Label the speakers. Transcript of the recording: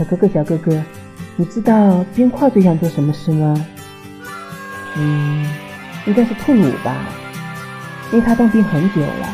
Speaker 1: 小哥哥，小哥哥，你知道冰块最想做什么事吗？嗯，应该是吐乳吧，因为他冻冰很久了。